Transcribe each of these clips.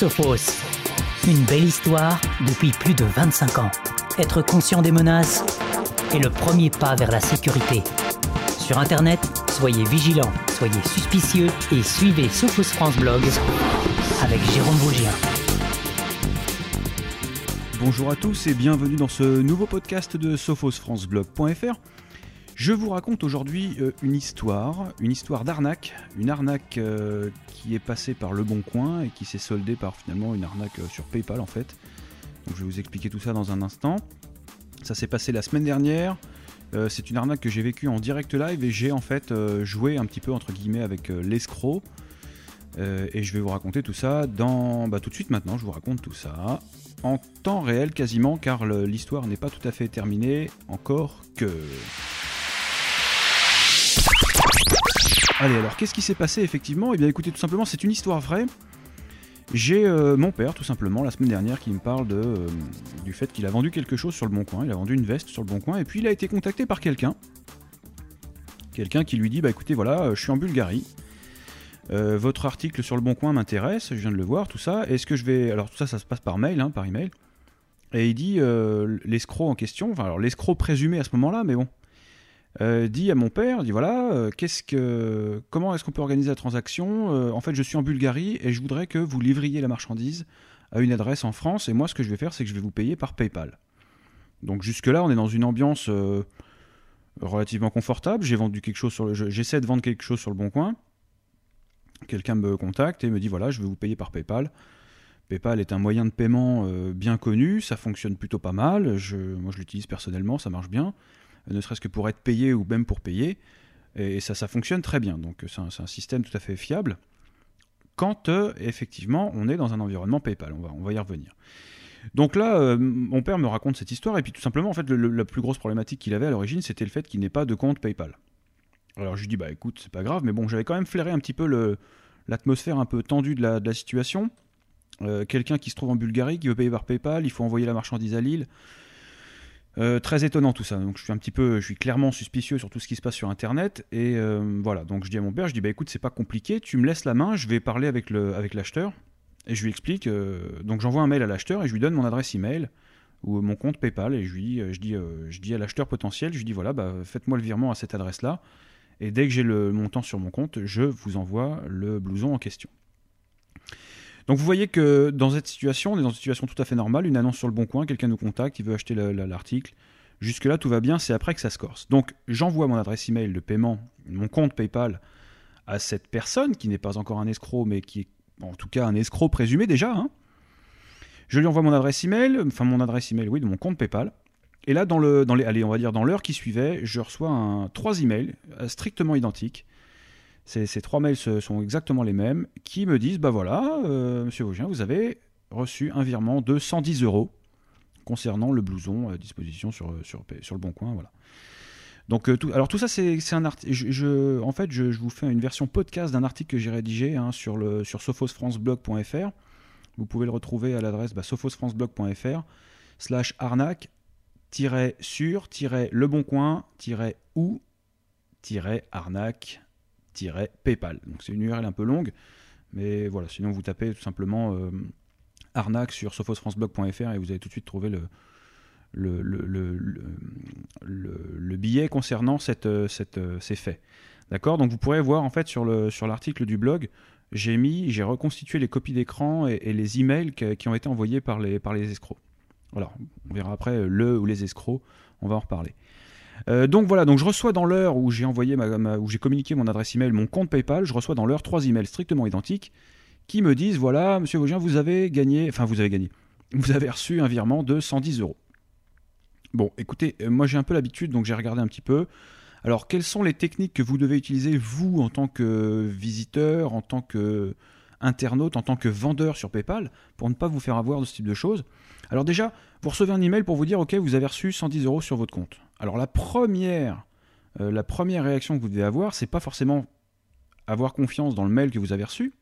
Sophos. Une belle histoire depuis plus de 25 ans. Être conscient des menaces est le premier pas vers la sécurité. Sur Internet, soyez vigilants, soyez suspicieux et suivez Sophos France Blog avec Jérôme Bougien. Bonjour à tous et bienvenue dans ce nouveau podcast de sophosfranceblog.fr. Je vous raconte aujourd'hui euh, une histoire, une histoire d'arnaque, une arnaque euh, qui est passée par Le Bon Coin et qui s'est soldée par finalement une arnaque euh, sur PayPal en fait. Donc je vais vous expliquer tout ça dans un instant. Ça s'est passé la semaine dernière. c'est une arnaque que j'ai vécue en direct live et j'ai en fait joué un petit peu entre guillemets avec l'escroc. et je vais vous raconter tout ça dans bah, tout de suite maintenant. Je vous raconte tout ça en temps réel quasiment car l'histoire n'est pas tout à fait terminée encore que. Allez, alors qu'est-ce qui s'est passé effectivement? Eh bien écoutez, tout simplement, c'est une histoire vraie. J'ai euh, mon père, tout simplement, la semaine dernière, qui me parle euh, du fait qu'il a vendu quelque chose sur le Bon Coin. Il a vendu une veste sur le Bon Coin, et puis il a été contacté par quelqu'un. Quelqu'un qui lui dit Bah écoutez, voilà, euh, je suis en Bulgarie. votre article sur le Bon Coin m'intéresse, je viens de le voir, tout ça. Est-ce que je vais. Alors tout ça, ça se passe par mail, hein, par email. Et il dit L'escroc en question, enfin, alors l'escroc présumé à ce moment-là, mais bon, euh, dit à mon père, dit voilà, euh, qu'est-ce que, comment est-ce qu'on peut organiser la transaction euh, En fait, je suis en Bulgarie et je voudrais que vous livriez la marchandise à une adresse en France. Et moi, ce que je vais faire, c'est que je vais vous payer par PayPal. Donc jusque-là, on est dans une ambiance relativement confortable. J'ai vendu quelque chose sur le, j'essaie de vendre quelque chose sur le bon coin. Quelqu'un me contacte et me dit voilà, je vais vous payer par PayPal. PayPal est un moyen de paiement bien connu, ça fonctionne plutôt pas mal. Moi, je l'utilise personnellement, ça marche bien ne serait-ce que pour être payé ou même pour payer. Et ça, ça fonctionne très bien. Donc c'est un, système tout à fait fiable. Quand euh, effectivement on est dans un environnement PayPal, on va, y revenir. Donc là, euh, mon père me raconte cette histoire, et puis tout simplement, en fait, la plus grosse problématique qu'il avait à l'origine, c'était le fait qu'il n'ait pas de compte PayPal. Alors je lui dis, bah écoute, c'est pas grave, mais bon, j'avais quand même flairé un petit peu l'atmosphère un peu tendue de la, situation. Euh, quelqu'un qui se trouve en Bulgarie, qui veut payer par PayPal, il faut envoyer la marchandise à Lille. Euh, très étonnant tout ça. Donc je suis un petit peu, je suis clairement suspicieux sur tout ce qui se passe sur Internet. Et euh, voilà, donc je dis à mon père, je dis bah écoute, c'est pas compliqué, tu me laisses la main, je vais parler avec le avec l'acheteur et je lui explique. Euh, donc j'envoie un mail à l'acheteur et je lui donne mon adresse email ou mon compte PayPal et je lui je dis je dis à l'acheteur potentiel, je lui dis voilà bah faites-moi le virement à cette adresse là et dès que j'ai le montant sur mon compte, je vous envoie le blouson en question. Donc vous voyez que dans cette situation, on est dans une situation tout à fait normale, une annonce sur le bon coin, quelqu'un nous contacte, il veut acheter l'article. Jusque-là, tout va bien, c'est après que ça se corse. Donc j'envoie mon adresse email de paiement, mon compte PayPal, à cette personne qui n'est pas encore un escroc, mais qui est en tout cas un escroc présumé déjà. Hein. Je lui envoie mon adresse email, enfin mon adresse email, oui, de mon compte PayPal. Et là, dans le, dans les, allez, on va dire dans l'heure qui suivait, je reçois un, trois emails euh, strictement identiques ces, trois mails sont exactement les mêmes, qui me disent, bah voilà, euh, monsieur Vaugien, vous avez reçu un virement de 110 euros concernant le blouson à disposition sur, sur, le bon coin, voilà. Donc, euh, tout, alors tout ça, c'est un article. En fait, je, vous fais une version podcast d'un article que j'ai rédigé hein, sur, le, sur sophosfranceblog.fr. Vous pouvez le retrouver à l'adresse bah, sophosfranceblog.fr slash arnaque sur leboncoin ou arnaque PayPal. Donc c'est une URL un peu longue, mais voilà, sinon vous tapez tout simplement euh, arnaque sur sophosfranceblog.fr et vous allez tout de suite trouver le, le, le, billet concernant cette, euh, cette, euh, ces faits. D'accord? Donc vous pourrez voir en fait sur l'article sur du blog, j'ai mis, j'ai reconstitué les copies d'écran et, les emails qui ont été envoyés par les, par les escrocs. Voilà, on verra après le ou les escrocs, on va en reparler. Euh, donc voilà, donc je reçois dans l'heure où j'ai envoyé ma, où j'ai communiqué mon adresse email, mon compte PayPal, je reçois dans l'heure trois emails strictement identiques qui me disent voilà, Monsieur Vaugien, vous avez gagné, enfin vous avez gagné, vous avez reçu un virement de 110 euros. Bon, écoutez, euh, moi j'ai un peu l'habitude, donc j'ai regardé un petit peu. Alors, quelles sont les techniques que vous devez utiliser vous en tant que visiteur, en tant que internaute, en tant que vendeur sur PayPal, pour ne pas vous faire avoir de ce type de choses? Alors déjà, vous recevez un email pour vous dire ok, vous avez reçu 110 euros sur votre compte. Alors la première, euh, la première réaction que vous devez avoir, c'est pas forcément avoir confiance dans le mail que vous avez reçu,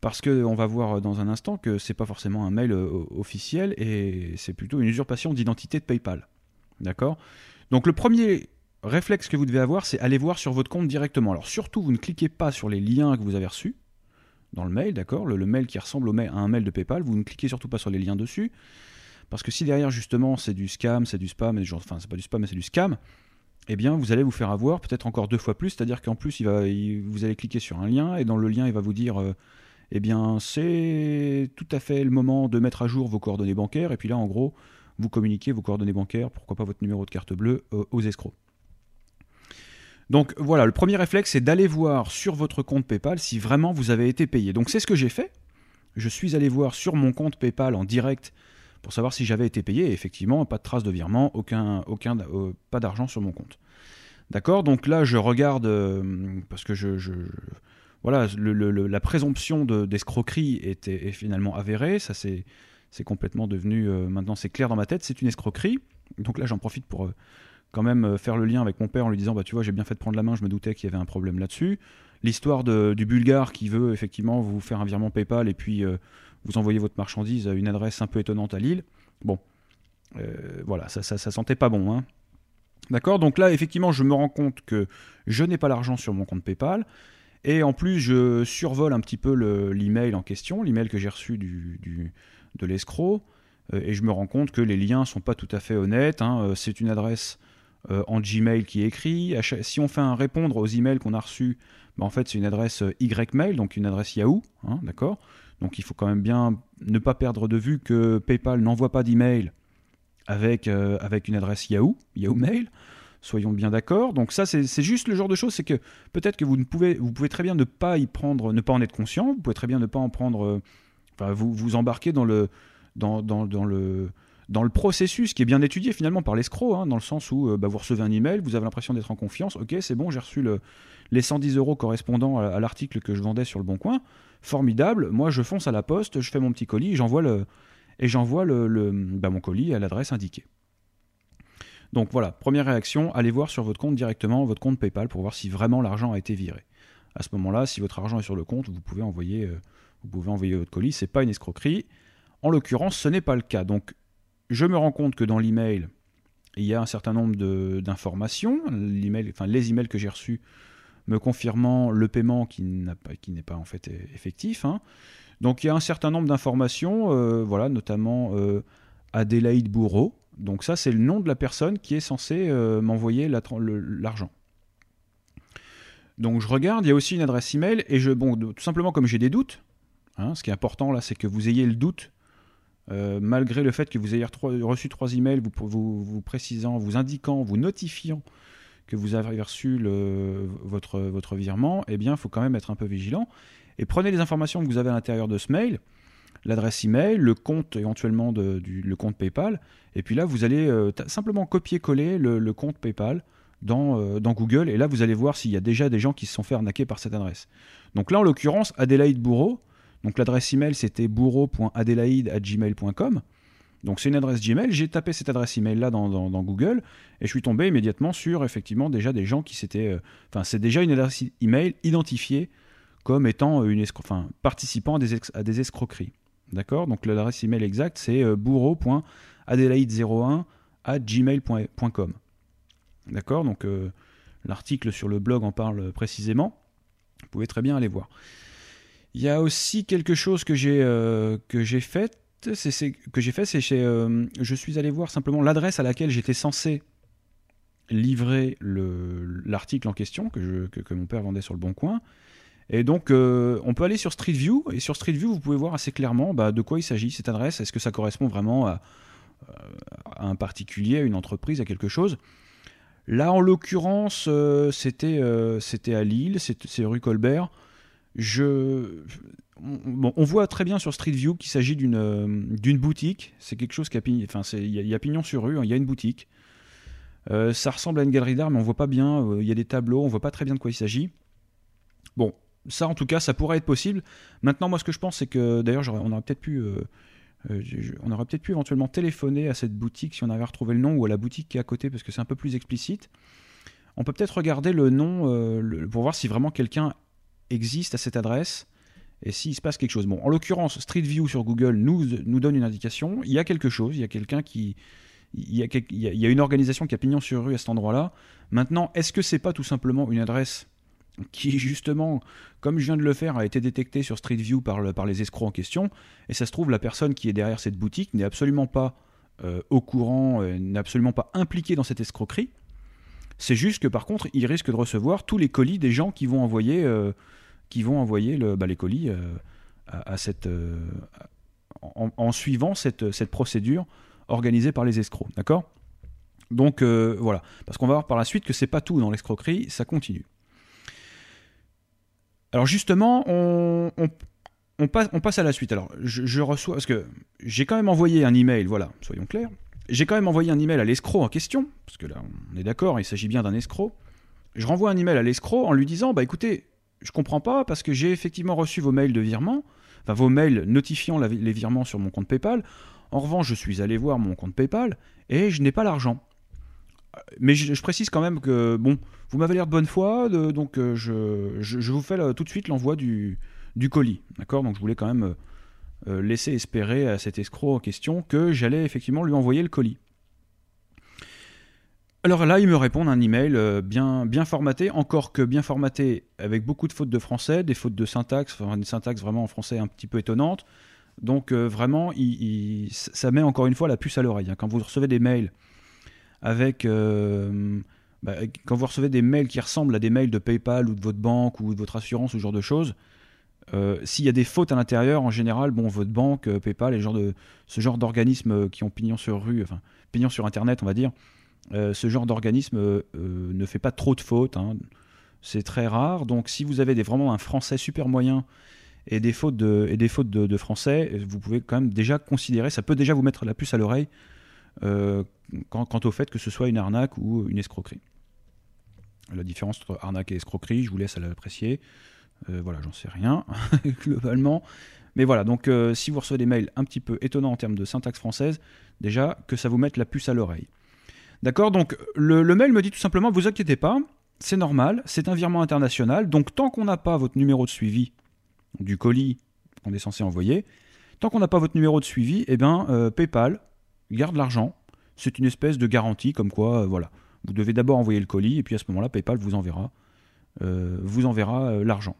parce qu'on va voir dans un instant que c'est pas forcément un mail euh, officiel et c'est plutôt une usurpation d'identité de PayPal. D'accord? Donc le premier réflexe que vous devez avoir, c'est aller voir sur votre compte directement. Alors surtout, vous ne cliquez pas sur les liens que vous avez reçus. dans le mail, d'accord? Le, mail qui ressemble à un mail de PayPal, vous ne cliquez surtout pas sur les liens dessus. Parce que si derrière, justement, c'est du scam, c'est du spam, enfin, c'est pas du spam, mais c'est du scam, eh bien, vous allez vous faire avoir peut-être encore deux fois plus. C'est-à-dire qu'en plus, il va, vous allez cliquer sur un lien, et dans le lien, il va vous dire euh, Eh bien, c'est tout à fait le moment de mettre à jour vos coordonnées bancaires. Et puis là, en gros, vous communiquez vos coordonnées bancaires, pourquoi pas votre numéro de carte bleue, euh, aux escrocs. Donc voilà, le premier réflexe, c'est d'aller voir sur votre compte PayPal si vraiment vous avez été payé. Donc c'est ce que j'ai fait. Je suis allé voir sur mon compte PayPal en direct pour savoir si j'avais été payé. Et effectivement, pas de trace de virement, aucun, aucun, euh, pas d'argent sur mon compte. D'accord? Donc là, je regarde, euh, parce que je, voilà, la présomption d'escroquerie était, est finalement avérée. Ça, c'est complètement devenu, euh, maintenant c'est clair dans ma tête, c'est une escroquerie. Donc là, j'en profite pour quand même faire le lien avec mon père en lui disant, bah tu vois, j'ai bien fait de prendre la main, je me doutais qu'il y avait un problème là-dessus. L'histoire du Bulgare qui veut effectivement vous faire un virement PayPal et puis vous envoyez votre marchandise à une adresse un peu étonnante à Lille. Bon, euh, voilà, ça, ça, sentait pas bon. Hein. D'accord? Donc là, effectivement, je me rends compte que je n'ai pas l'argent sur mon compte PayPal. Et en plus, je survole un petit peu l'email en question, l'email que j'ai reçu du, de l'escroc. Euh, et je me rends compte que les liens sont pas tout à fait honnêtes. Hein. Euh, c'est une adresse en Gmail qui est écrit. Si on fait un répondre aux emails qu'on a reçus, ben, en fait, c'est une adresse Ymail, donc une adresse Yahoo. Hein, d'accord? Donc il faut quand même bien ne pas perdre de vue que PayPal n'envoie pas d'email avec, euh, avec une adresse Yahoo, Yahoo Mail. Soyons bien d'accord. Donc ça, c'est juste le genre de choses, c'est que peut-être que vous ne pouvez, vous pouvez très bien ne pas y prendre, ne pas en être conscient. Vous pouvez très bien ne pas en prendre, euh, enfin, vous vous embarquez dans le, dans, dans, le, dans le processus qui est bien étudié finalement par l'escroc, hein, dans le sens où euh, bah, vous recevez un email, vous avez l'impression d'être en confiance, ok c'est bon, j'ai reçu le, les 110 euros correspondant à, l'article que je vendais sur le Bon Coin, formidable, moi je fonce à la poste, je fais mon petit colis, j'envoie le, et j'envoie le, bah, mon colis à l'adresse indiquée. Donc voilà, première réaction, allez voir sur votre compte directement, votre compte PayPal, pour voir si vraiment l'argent a été viré. À ce moment-là, si votre argent est sur le compte, vous pouvez envoyer, euh, vous pouvez envoyer votre colis, c'est pas une escroquerie. En l'occurrence, ce n'est pas le cas. Donc je me rends compte que dans l'email, il y a un certain nombre d'informations. Enfin, les emails que j'ai reçus me confirmant le paiement qui n'est pas, en fait effectif. Hein. Donc il y a un certain nombre d'informations, euh, voilà, notamment euh, Adélaïde Bourreau. Donc ça, c'est le nom de la personne qui est censée euh, m'envoyer l'argent. Donc je regarde, il y a aussi une adresse email et je, bon, tout simplement comme j'ai des doutes. Hein, ce qui est important là, c'est que vous ayez le doute malgré le fait que vous ayez reçu trois emails vous, précisant, vous indiquant, vous notifiant que vous avez reçu votre, votre virement, eh bien, il faut quand même être un peu vigilant. Et prenez les informations que vous avez à l'intérieur de ce mail, l'adresse email, le compte éventuellement du le compte PayPal, et puis là, vous allez euh, simplement copier-coller le, compte PayPal dans, euh, dans, Google, et là, vous allez voir s'il y a déjà des gens qui se sont fait arnaquer par cette adresse. Donc là, en l'occurrence, Adélaïde Bourreau, donc l'adresse email c'était bourreau.adelaide.gmail.com. Donc c'est une adresse Gmail. J'ai tapé cette adresse email là dans, Google et je suis tombé immédiatement sur effectivement déjà des gens qui s'étaient. Euh, enfin, c'est déjà une adresse email identifiée comme étant une enfin, participant à des, à des escroqueries. D'accord? Donc l'adresse email exacte c'est euh, bourreau.adelaide01 à gmail.com. D'accord? Donc euh, l'article sur le blog en parle précisément. Vous pouvez très bien aller voir. Il y a aussi quelque chose euh, que j'ai fait, c'est que j'ai fait, c'est euh, je suis allé voir simplement l'adresse à laquelle j'étais censé livrer l'article en question que, mon père vendait sur le Bon Coin. Et donc, euh, on peut aller sur Street View, et sur Street View, vous pouvez voir assez clairement bah, de quoi il s'agit, cette adresse. Est-ce que ça correspond vraiment à, à, un particulier, à une entreprise, à quelque chose? Là, en l'occurrence, c'était à Lille, c'est rue Colbert on, voit très bien sur Street View qu'il s'agit d'une euh, boutique. C'est quelque chose qui a enfin il y, a pignon sur rue. Hein, il y a une boutique. Euh, ça ressemble à une galerie d'art, mais on voit pas bien. Euh, il y a des tableaux, on voit pas très bien de quoi il s'agit. Bon, ça en tout cas, ça pourrait être possible. Maintenant, moi, ce que je pense, c'est que d'ailleurs, on aurait peut-être pu, on aurait peut-être pu éventuellement téléphoner à cette boutique si on avait retrouvé le nom ou à la boutique qui est à côté, parce que c'est un peu plus explicite. On peut peut-être regarder le nom pour voir si vraiment quelqu'un existe à cette adresse et s'il se passe quelque chose. Bon, en l'occurrence, Street View sur Google nous, donne une indication. Il y a quelque chose, il y a quelqu'un qui. Il y, a, une organisation qui a pignon sur rue à cet endroit-là. Maintenant, est-ce que c'est pas tout simplement une adresse qui justement, comme je viens de le faire, a été détecté sur Street View par, les escrocs en question. Et ça se trouve, la personne qui est derrière cette boutique n'est absolument pas euh, au courant, euh, n'est absolument pas impliqué dans cette escroquerie. C'est juste que par contre, il risque de recevoir tous les colis des gens qui vont envoyer, euh, bah, les colis à, cette, en, suivant cette, procédure organisée par les escrocs. D'accord? Donc voilà, parce qu'on va voir par la suite que c'est pas tout dans l'escroquerie, ça continue. Alors justement, on, passe, on passe à la suite. Alors je, reçois, parce que j'ai quand même envoyé un email, voilà, soyons clairs. J'ai quand même envoyé un email à l'escroc en question, parce que là on est d'accord, il s'agit bien d'un escroc. Je renvoie un email à l'escroc en lui disant, bah écoutez, je comprends pas parce que j'ai effectivement reçu vos mails de virement, enfin vos mails notifiant les virements sur mon compte PayPal. En revanche, je suis allé voir mon compte PayPal et je n'ai pas l'argent mais je, précise quand même que bon, vous m'avez l'air de bonne foi, donc euh, je, vous fais tout de suite l'envoi du, colis, d'accord? Donc je voulais quand même euh, laisser espérer à cet escroc en question que j'allais effectivement lui envoyer le colis. Alors là, il me répond un email euh, bien, bien formaté, encore que bien formaté avec beaucoup de fautes de français, des fautes de syntaxe, enfin, une vraiment en français un petit peu étonnante. Donc vraiment, ça met encore une fois la puce à l'oreille. Hein. Quand vous recevez des mails avec euh, bah, quand vous recevez des mails qui ressemblent à des mails de PayPal ou de votre banque ou de votre assurance ou ce genre de choses, euh, s'il y a des fautes à l'intérieur, en général, bon, votre banque, euh, PayPal, ce genre d'organismes qui ont pignon sur rue, pignon sur Internet, on va dire, ce genre d'organisme ne fait pas trop de fautes. Hein. C'est très rare. Donc, si vous avez vraiment un français super moyen et des fautes de, français, vous pouvez quand même déjà considérer, ça peut déjà vous mettre la puce à l'oreille euh, quant, au fait que ce soit une arnaque ou une escroquerie. La différence entre arnaque et escroquerie, je vous laisse à l'apprécier. Euh, voilà, j'en sais rien, globalement. Mais voilà, donc euh, si vous recevez des mails un petit peu étonnants en termes de syntaxe française, déjà que ça vous mette la puce à l'oreille. D'accord Donc le, mail me dit tout simplement, vous inquiétez pas, c'est normal, c'est un virement international, donc tant qu'on n'a pas votre numéro de suivi du colis qu'on est censé envoyer, tant qu'on n'a pas votre numéro de suivi, eh bien PayPal garde l'argent. C'est une espèce de garantie comme quoi, euh, voilà, vous devez d'abord envoyer le colis et puis à ce moment-là, PayPal vous enverra, euh, vous enverra euh, l'argent.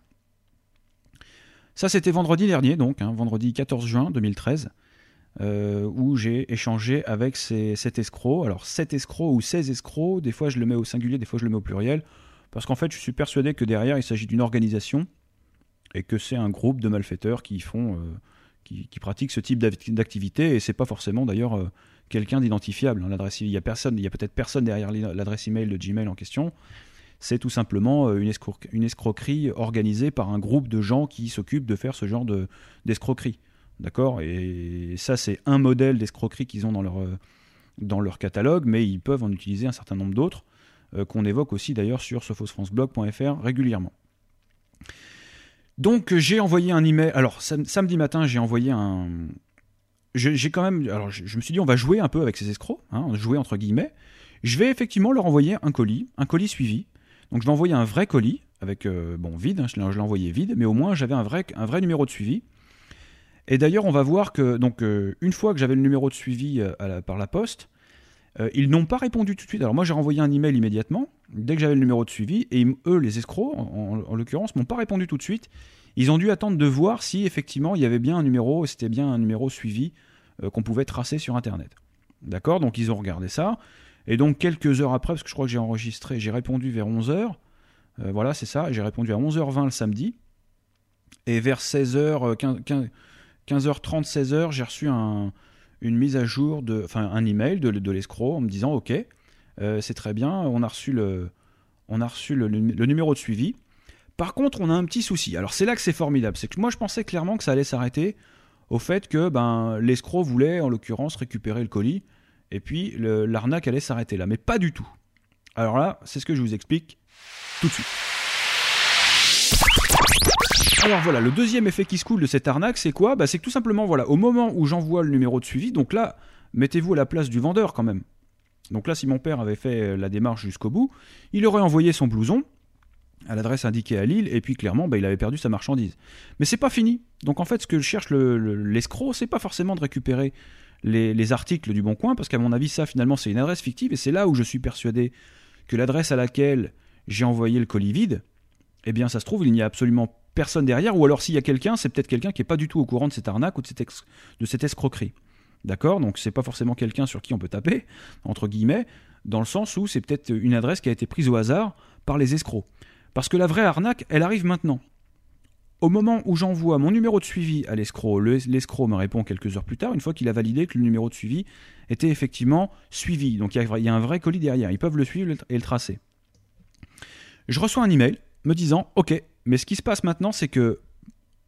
Ça, c'était vendredi dernier, donc, hein, vendredi 14 juin 2013, où j'ai échangé avec ces, cet escroc. Alors, cet escroc ou 16 escrocs, des fois je le mets au singulier, des fois je le mets au pluriel, parce qu'en fait, je suis persuadé que derrière, il s'agit d'une organisation et que c'est un groupe de malfaiteurs qui font qui, pratiquent ce type d'activité et c'est pas forcément d'ailleurs euh, quelqu'un d'identifiable. Hein. L'adresse, il y a personne, il y a peut-être personne derrière l'adresse email de Gmail en question. C'est tout simplement euh, une, escroquerie organisée par un groupe de gens qui s'occupent de faire ce genre d'escroquerie. D'accord? Et ça, c'est un modèle d'escroquerie qu'ils ont dans leur, euh, dans leur catalogue, mais ils peuvent en utiliser un certain nombre d'autres, qu'on évoque aussi d'ailleurs sur sophosfranceblog.fr régulièrement. Donc j'ai envoyé un email. Alors samedi matin, j'ai envoyé un. J'ai quand même. Alors je, me suis dit, on va jouer un peu avec ces escrocs, hein, jouer entre guillemets. Je vais effectivement leur envoyer un colis, un colis suivi. Donc je vais envoyer un vrai colis avec euh, bon vide. Hein, je l'ai envoyé vide, mais au moins j'avais un vrai, un vrai numéro de suivi. Et d'ailleurs, on va voir que donc euh, une fois que j'avais le numéro de suivi euh, par la poste, ils n'ont pas répondu tout de suite. Alors moi j'ai renvoyé un email immédiatement, dès que j'avais le numéro de suivi, et eux, les escrocs, en, en, l'occurrence, m'ont pas répondu tout de suite. Ils ont dû attendre de voir si effectivement il y avait bien un numéro, c'était bien un numéro suivi qu'on pouvait tracer sur Internet. D'accord? Donc ils ont regardé ça. Et donc quelques heures après, parce que je crois que j'ai enregistré, j'ai répondu vers 11h. Euh, voilà, c'est ça. J'ai répondu à 11h20 le samedi. Et vers 16h, 15, h 30 16h, j'ai reçu un, une mise à jour, de, enfin un email de, l'escroc en me disant ok, euh, c'est très bien, on a reçu, le, on a reçu le, numéro de suivi. Par contre, on a un petit souci. Alors c'est là que c'est formidable, c'est que moi je pensais clairement que ça allait s'arrêter au fait que ben, l'escroc voulait en l'occurrence récupérer le colis et puis l'arnaque allait s'arrêter là, mais pas du tout. Alors là, c'est ce que je vous explique tout de suite. Alors voilà, le deuxième effet qui se coule de cette arnaque, c'est quoi? Bah, C'est que tout simplement, voilà, au moment où j'envoie le numéro de suivi, donc là, mettez-vous à la place du vendeur quand même. Donc là, si mon père avait fait euh, la démarche jusqu'au bout, il aurait envoyé son blouson à l'adresse indiquée à Lille, et puis clairement, bah, il avait perdu sa marchandise. Mais c'est pas fini. Donc en fait, ce que cherche l'escroc, c'est pas forcément de récupérer les, les, articles du Bon Coin, parce qu'à mon avis, ça finalement, c'est une adresse fictive, et c'est là où je suis persuadé que l'adresse à laquelle j'ai envoyé le colis vide, eh bien ça se trouve, il n'y a absolument personne derrière, ou alors s'il y a quelqu'un, c'est peut-être quelqu'un qui n'est pas du tout au courant de cette arnaque ou de cette, de cette escroquerie. D'accord? Donc c'est pas forcément quelqu'un sur qui on peut taper, entre guillemets, dans le sens où c'est peut-être une adresse qui a été prise au hasard par les escrocs. Parce que la vraie arnaque, elle arrive maintenant. Au moment où j'envoie mon numéro de suivi à l'escroc, l'escroc me répond quelques heures plus tard, une fois qu'il a validé que le numéro de suivi était effectivement suivi. Donc il y, a un vrai colis derrière, ils peuvent le suivre et le tracer. Je reçois un email me disant Ok, mais ce qui se passe maintenant, c'est que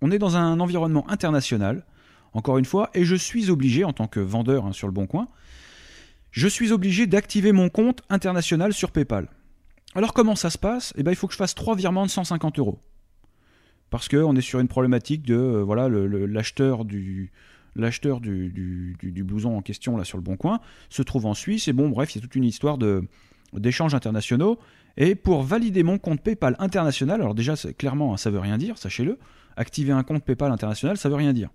on est dans un environnement international, encore une fois, et je suis obligé, en tant que vendeur hein, sur le Bon Coin, je suis obligé d'activer mon compte international sur PayPal. Alors comment ça se passe? Eh bien, il faut que je fasse trois virements de 150 euros. Parce qu'on est sur une problématique de euh, voilà l'acheteur du l'acheteur blouson en question là sur le bon coin se trouve en Suisse. Et bon bref il y a toute une histoire d'échanges internationaux. Et pour valider mon compte PayPal international alors déjà clairement ça veut rien dire sachez-le. Activer un compte PayPal international ça veut rien dire.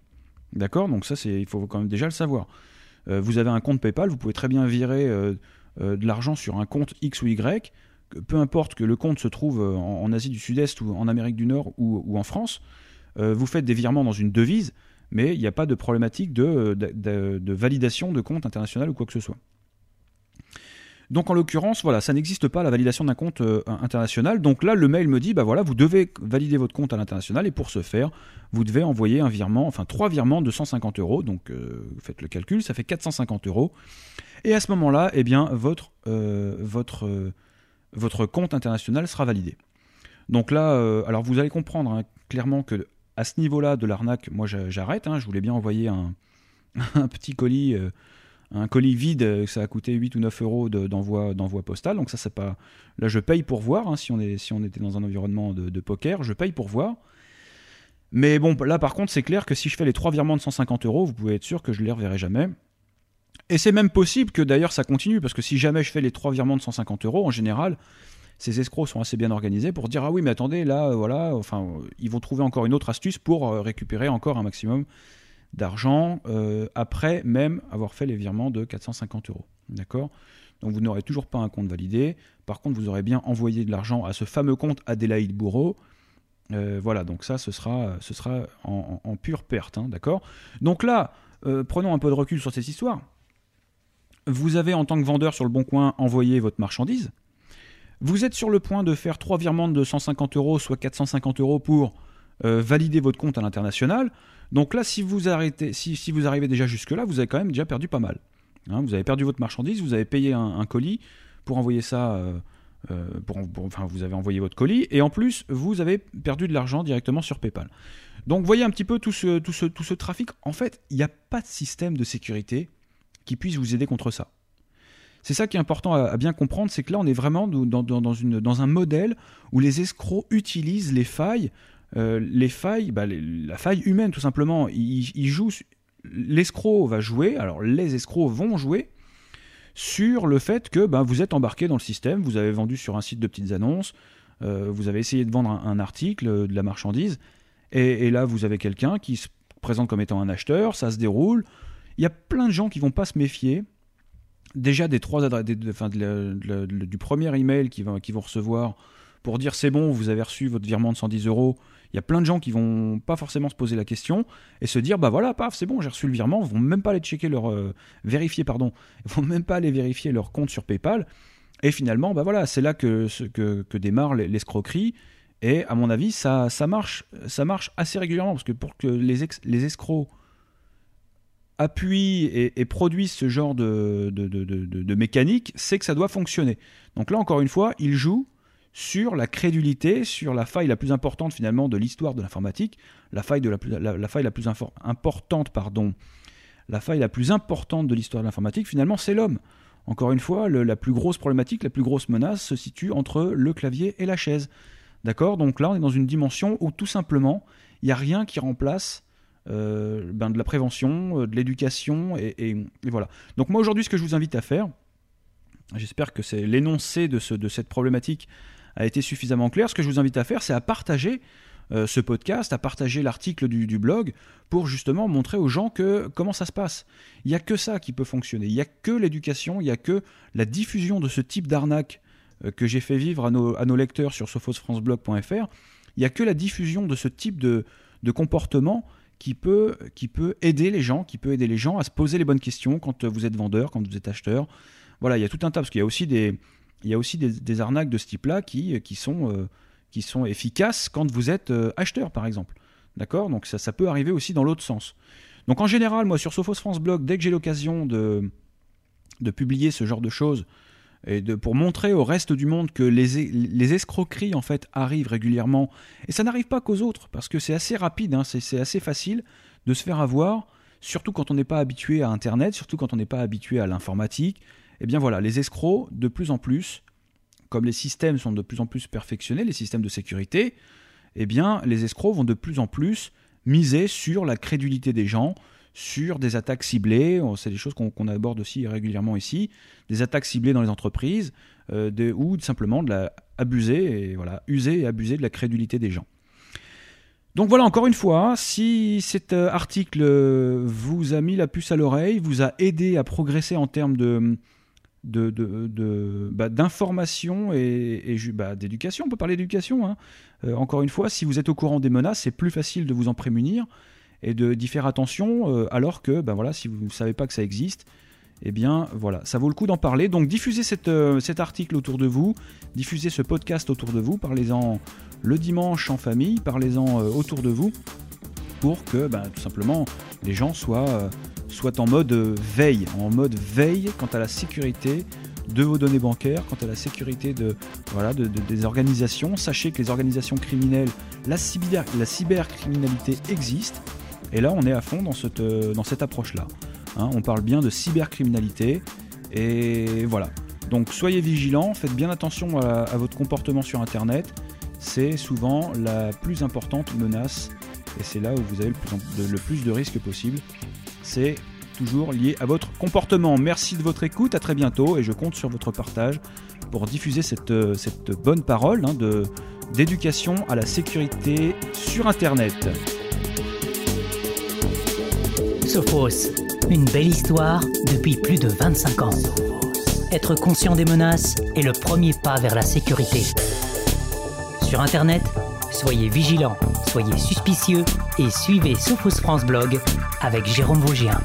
D'accord? Donc ça c'est il faut quand même déjà le savoir. Euh, vous avez un compte PayPal vous pouvez très bien virer euh, de l'argent sur un compte X ou Y peu importe que le compte se trouve euh, en, Asie du Sud-Est ou en Amérique du Nord ou, en France, euh, vous faites des virements dans une devise, mais il n'y a pas de problématique de, validation de compte international ou quoi que ce soit. Donc en l'occurrence, voilà, ça n'existe pas la validation d'un compte euh, international. Donc là, le mail me dit, bah voilà, vous devez valider votre compte à l'international et pour ce faire, vous devez envoyer un virement, enfin trois virements de 150 euros. Donc vous faites le calcul, ça fait 450 euros. Et à ce moment-là, eh bien votre votre votre compte international sera validé. Donc là, euh, alors vous allez comprendre hein, clairement que à ce niveau-là de l'arnaque, moi j'arrête. Hein. je voulais bien envoyer un, petit colis, euh, un colis vide, euh, ça a coûté 8 ou 9 euros d'envoi postal. Donc ça c'est pas. Là je paye pour voir. Hein, si on était dans un environnement de, de, poker, je paye pour voir. Mais bon, là par contre c'est clair que si je fais les trois virements de 150 euros, vous pouvez être sûr que je les reverrai jamais. Et c'est même possible que d'ailleurs ça continue, parce que si jamais je fais les trois virements de 150 euros, en général, ces escrocs sont assez bien organisés pour dire ah oui mais attendez là euh, voilà enfin euh, ils vont trouver encore une autre astuce pour euh, récupérer encore un maximum d'argent après même avoir fait les virements de 450 euros. D'accord? Donc vous n'aurez toujours pas un compte validé. Par contre vous aurez bien envoyé de l'argent à ce fameux compte Adélaïde Bourreau. Voilà donc ça ce sera en, pure perte hein, d'accord? Donc là prenons un peu de recul sur cette histoire vous avez en tant que vendeur sur le bon coin envoyé votre marchandise. Vous êtes sur le point de faire trois virements de 150 euros, soit 450 euros pour euh, valider votre compte à l'international. Donc là, si vous, arrêtez, si, vous arrivez déjà jusque-là, vous avez quand même déjà perdu pas mal. Hein. vous avez perdu votre marchandise, vous avez payé un, colis pour envoyer ça. Euh, euh, enfin, vous avez envoyé votre colis et en plus, vous avez perdu de l'argent directement sur PayPal. Donc, voyez un petit peu tout ce, trafic. En fait, il n'y a pas de système de sécurité qui puisse vous aider contre ça. C'est ça qui est important à, bien comprendre, c'est que là on est vraiment dans, un modèle où les escrocs utilisent les failles, euh, les failles, bah, la faille humaine tout simplement. Ils, jouent, l'escroc va jouer, alors les escrocs vont jouer sur le fait que bah, vous êtes embarqué dans le système, vous avez vendu sur un site de petites annonces, euh, vous avez essayé de vendre un, article, euh, de la marchandise, et là vous avez quelqu'un qui se présente comme étant un acheteur, ça se déroule, il y a plein de gens qui vont pas se méfier. Déjà des trois adresses, du premier email qu'ils vont, recevoir pour dire c'est bon, vous avez reçu votre virement de 110 euros. Il y a plein de gens qui vont pas forcément se poser la question et se dire bah voilà, paf, c'est bon, j'ai reçu le virement. Ils vont même pas aller checker leur euh, vérifier, pardon, vont même pas aller vérifier leur compte sur PayPal. Et finalement, bah voilà, c'est là que, que, démarre l'escroquerie. Et à mon avis, ça, ça, marche, ça marche assez régulièrement parce que pour que les escrocs appuie et, produit ce genre de, de, mécanique, c'est que ça doit fonctionner. Donc là, encore une fois, il joue sur la crédulité, sur la faille la plus importante finalement de l'histoire de l'informatique, la faille, de la, faille la plus importante, pardon, la faille la plus importante de l'histoire de l'informatique, finalement, c'est l'homme. Encore une fois, la plus grosse problématique, la plus grosse menace se situe entre le clavier et la chaise. D'accord? Donc là, on est dans une dimension où tout simplement, il n'y a rien qui remplace euh, ben, de la prévention, euh, de l'éducation, et, voilà. Donc moi aujourd'hui, ce que je vous invite à faire, j'espère que c'est l'énoncé de, ce, de cette problématique a été suffisamment clair. Ce que je vous invite à faire, c'est à partager euh, ce podcast, à partager l'article du, blog pour justement montrer aux gens que comment ça se passe. Il n'y a que ça qui peut fonctionner. Il n'y a que l'éducation, il n'y a que la diffusion de ce type d'arnaque que j'ai fait vivre à nos, à nos, lecteurs sur sophosfranceblog.fr Il n'y a que la diffusion de ce type de, comportement qui peut, qui peut aider les gens, qui peut aider les gens à se poser les bonnes questions quand vous êtes vendeur, quand vous êtes acheteur. Voilà, il y a tout un tas, parce qu'il y a aussi des, il y a aussi des, arnaques de ce type-là qui, qui, sont, euh, qui sont efficaces quand vous êtes euh, acheteur, par exemple. D'accord? Donc ça, ça peut arriver aussi dans l'autre sens. Donc en général, moi sur Sophos France Blog, dès que j'ai l'occasion de, de publier ce genre de choses, et pour montrer au reste du monde que les, les escroqueries en fait arrivent régulièrement, et ça n'arrive pas qu'aux autres, parce que c'est assez rapide, hein, c'est assez facile de se faire avoir, surtout quand on n'est pas habitué à Internet, surtout quand on n'est pas habitué à l'informatique. Et eh bien voilà, les escrocs, de plus en plus, comme les systèmes sont de plus en plus perfectionnés, les systèmes de sécurité, eh bien les escrocs vont de plus en plus miser sur la crédulité des gens, sur des attaques ciblées, c'est des choses qu'on aborde aussi régulièrement ici, des attaques ciblées dans les entreprises, euh, ou simplement de la abuser, et voilà, user et abuser de la crédulité des gens. Donc voilà, encore une fois, si cet euh, article vous a mis la puce à l'oreille, vous a aidé à progresser en termes de, d'information de, de, et, bah, d'éducation, on peut parler d'éducation. Hein. Euh, encore une fois, si vous êtes au courant des menaces, c'est plus facile de vous en prémunir et d'y faire attention, euh, alors que ben voilà, si vous ne savez pas que ça existe, eh bien voilà, ça vaut le coup d'en parler. Donc diffusez euh, cet article autour de vous, diffusez ce podcast autour de vous, parlez-en le dimanche en famille, parlez-en euh, autour de vous, pour que ben, tout simplement les gens soient, soient en mode veille, en mode veille quant à la sécurité de vos données bancaires, quant à la sécurité de, voilà, de, des organisations. Sachez que les organisations criminelles, la, cyber, la cybercriminalité existe et là, on est à fond dans cette, euh, dans cette approche-là. Hein. on parle bien de cybercriminalité. Et voilà. Donc soyez vigilants, faites bien attention à, votre comportement sur Internet. C'est souvent la plus importante menace. Et c'est là où vous avez le plus, de risques possible. C'est toujours lié à votre comportement. Merci de votre écoute, à très bientôt et je compte sur votre partage pour diffuser cette, euh, cette bonne parole hein, d'éducation à la sécurité sur Internet. Sophos, une belle histoire depuis plus de 25 ans. Être conscient des menaces est le premier pas vers la sécurité. Sur Internet, soyez vigilants, soyez suspicieux et suivez Sophos France Blog avec Jérôme Vaugien.